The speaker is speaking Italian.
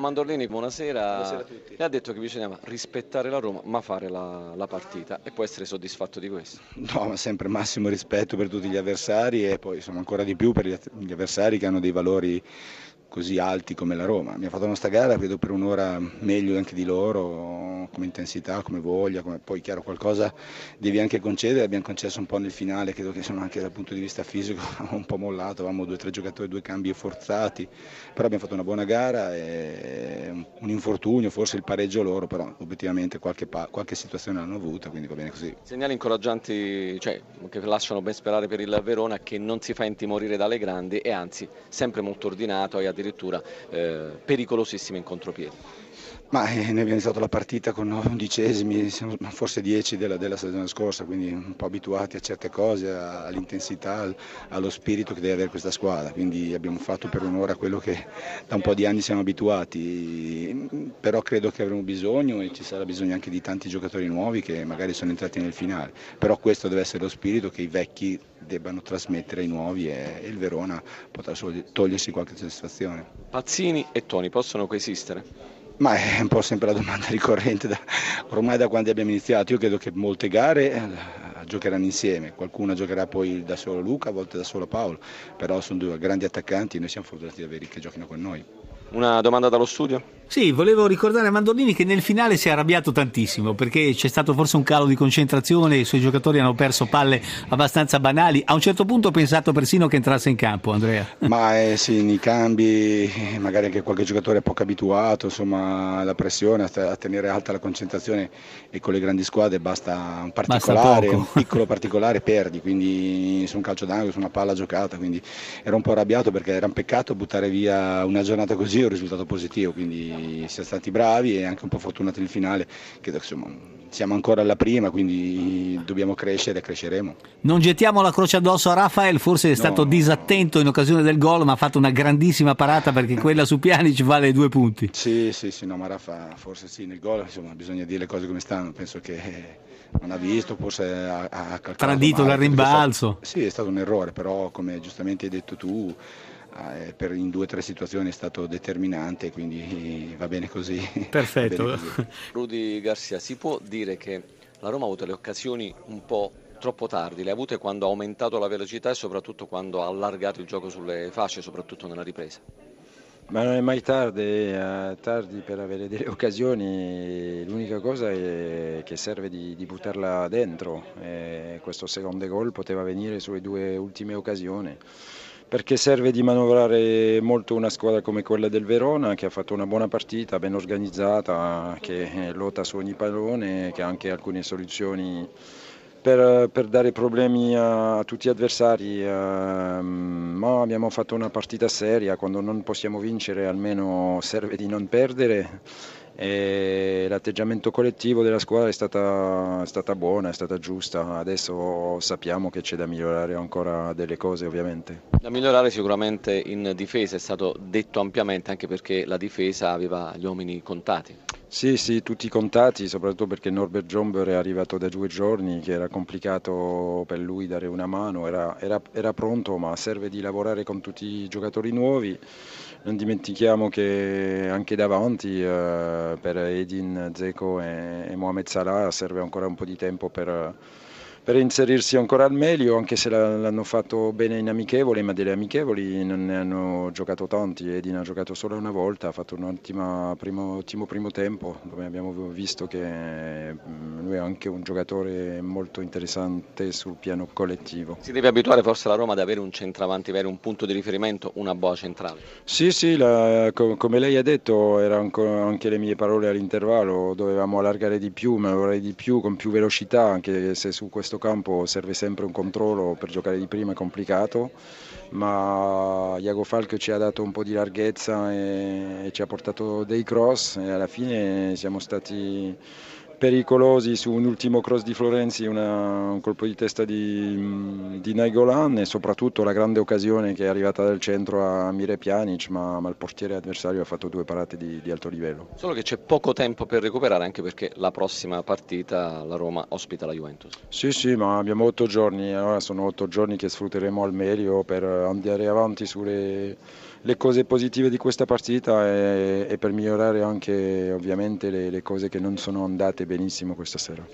Mandorlini, buonasera. buonasera a tutti. E ha detto che bisognava rispettare la Roma, ma fare la, la, partita e può essere soddisfatto di questo? No, ma sempre massimo rispetto per tutti gli avversari e poi insomma ancora di più per gli avversari che hanno dei valori così alti come la Roma. Mi ha fatto la nostra gara, credo per un'ora meglio anche di loro, come intensità, come voglia, come... poi chiaro qualcosa devi anche concedere, abbiamo concesso un po' nel finale, credo che sono anche dal punto di vista fisico un po' mollato, avevamo due o tre giocatori, due cambi forzati, però abbiamo fatto una buona gara, un infortunio, forse il pareggio loro, però obiettivamente qualche, pa... qualche situazione l'hanno avuta, quindi va bene così. Segnali incoraggianti, cioè, che lasciano ben sperare per il Verona, che non si fa intimorire dalle grandi e anzi sempre molto ordinato e addirittura eh, pericolosissimo in contropiede. Ma eh, noi abbiamo iniziato la partita con undicesimi, forse dieci della, della, stagione scorsa, quindi un po' abituati a certe cose, all'intensità, allo spirito che deve avere questa squadra, quindi abbiamo fatto per un'ora quello che da un po' di anni siamo abituati, però credo che avremo bisogno e ci sarà bisogno anche di tanti giocatori nuovi che magari sono entrati nel finale, però questo deve essere lo spirito che i vecchi debbano trasmettere ai nuovi e il Verona potrà solo togliersi qualche soddisfazione. Pazzini e Toni possono coesistere? Ma è un po' sempre la domanda ricorrente, da, ormai da quando abbiamo iniziato. Io credo che molte gare eh, giocheranno insieme, qualcuna giocherà poi da solo Luca, a volte da solo Paolo, però sono due grandi attaccanti e noi siamo fortunati di avere che giochino con noi. Una domanda dallo studio? Sì, volevo ricordare a Mandorlini che nel finale si è arrabbiato tantissimo perché c'è stato forse un calo di concentrazione, i suoi giocatori hanno perso palle abbastanza banali. A un certo punto ho pensato persino che entrasse in campo, Andrea. Ma eh, sì, nei cambi, magari anche qualche giocatore è poco abituato, insomma, alla pressione, a tenere alta la concentrazione e con le grandi squadre basta un particolare, basta un piccolo particolare perdi, quindi su un calcio d'angolo, su una palla giocata, quindi ero un po' arrabbiato perché era un peccato buttare via una giornata così e un risultato positivo, quindi siamo stati bravi e anche un po' fortunati nel finale, che insomma, siamo ancora alla prima, quindi dobbiamo crescere e cresceremo. Non gettiamo la croce addosso a Rafael, forse è stato no, disattento in occasione del gol, ma ha fatto una grandissima parata perché quella su Piani ci vale due punti. Sì, sì, sì, no, ma Rafa forse sì, nel gol insomma, bisogna dire le cose come stanno, penso che non ha visto, forse ha, ha Tradito il rimbalzo. Sì, è stato un errore, però come giustamente hai detto tu per in due o tre situazioni è stato determinante, quindi va bene così. Perfetto. Bene così. Rudy Garcia, si può dire che la Roma ha avuto le occasioni un po' troppo tardi, le ha avute quando ha aumentato la velocità e soprattutto quando ha allargato il gioco sulle fasce, soprattutto nella ripresa? Ma non è mai tardi, eh, tardi per avere delle occasioni, l'unica cosa è che serve di, di buttarla dentro. E questo secondo gol poteva venire sulle due ultime occasioni perché serve di manovrare molto una squadra come quella del Verona che ha fatto una buona partita, ben organizzata, che eh, lotta su ogni pallone, che ha anche alcune soluzioni per, per dare problemi a, a tutti gli avversari. Eh, ma abbiamo fatto una partita seria, quando non possiamo vincere almeno serve di non perdere e l'atteggiamento collettivo della squadra è stata, è stata, buona, è stata giusta, adesso sappiamo che c'è da migliorare ancora delle cose ovviamente. Da migliorare sicuramente in difesa è stato detto ampiamente anche perché la difesa aveva gli uomini contati. Sì, sì, tutti contati, soprattutto perché Norbert Jomber è arrivato da due giorni, che era complicato per lui dare una mano, era, era, era pronto ma serve di lavorare con tutti i giocatori nuovi. Non dimentichiamo che anche davanti eh, per Edin, Zeko e, e Mohamed Salah serve ancora un po' di tempo per per inserirsi ancora al meglio, anche se l'hanno fatto bene in amichevoli, ma delle amichevoli non ne hanno giocato tanti. Edin ha giocato solo una volta, ha fatto un ottimo primo, primo tempo, dove abbiamo visto che lui è anche un giocatore molto interessante sul piano collettivo. Si deve abituare forse la Roma ad avere un centravanti vero, un punto di riferimento, una boa centrale? Sì, sì, la, come lei ha detto, erano anche le mie parole all'intervallo, dovevamo allargare di più, ma vorrei di più, con più velocità, anche se su questo campo serve sempre un controllo, per giocare di prima è complicato, ma Iago Falco ci ha dato un po' di larghezza e ci ha portato dei cross e alla fine siamo stati pericolosi su un ultimo cross di Florenzi, una, un colpo di testa di, di Naigolan e soprattutto la grande occasione che è arrivata dal centro a Mire Pjanic, ma, ma il portiere avversario ha fatto due parate di, di, alto livello. Solo che c'è poco tempo per recuperare anche perché la prossima partita la Roma ospita la Juventus. Sì, sì, ma abbiamo otto giorni, allora sono otto giorni che sfrutteremo al meglio per andare avanti sulle le cose positive di questa partita e, e per migliorare anche ovviamente le, le cose che non sono andate benissimo questa sera.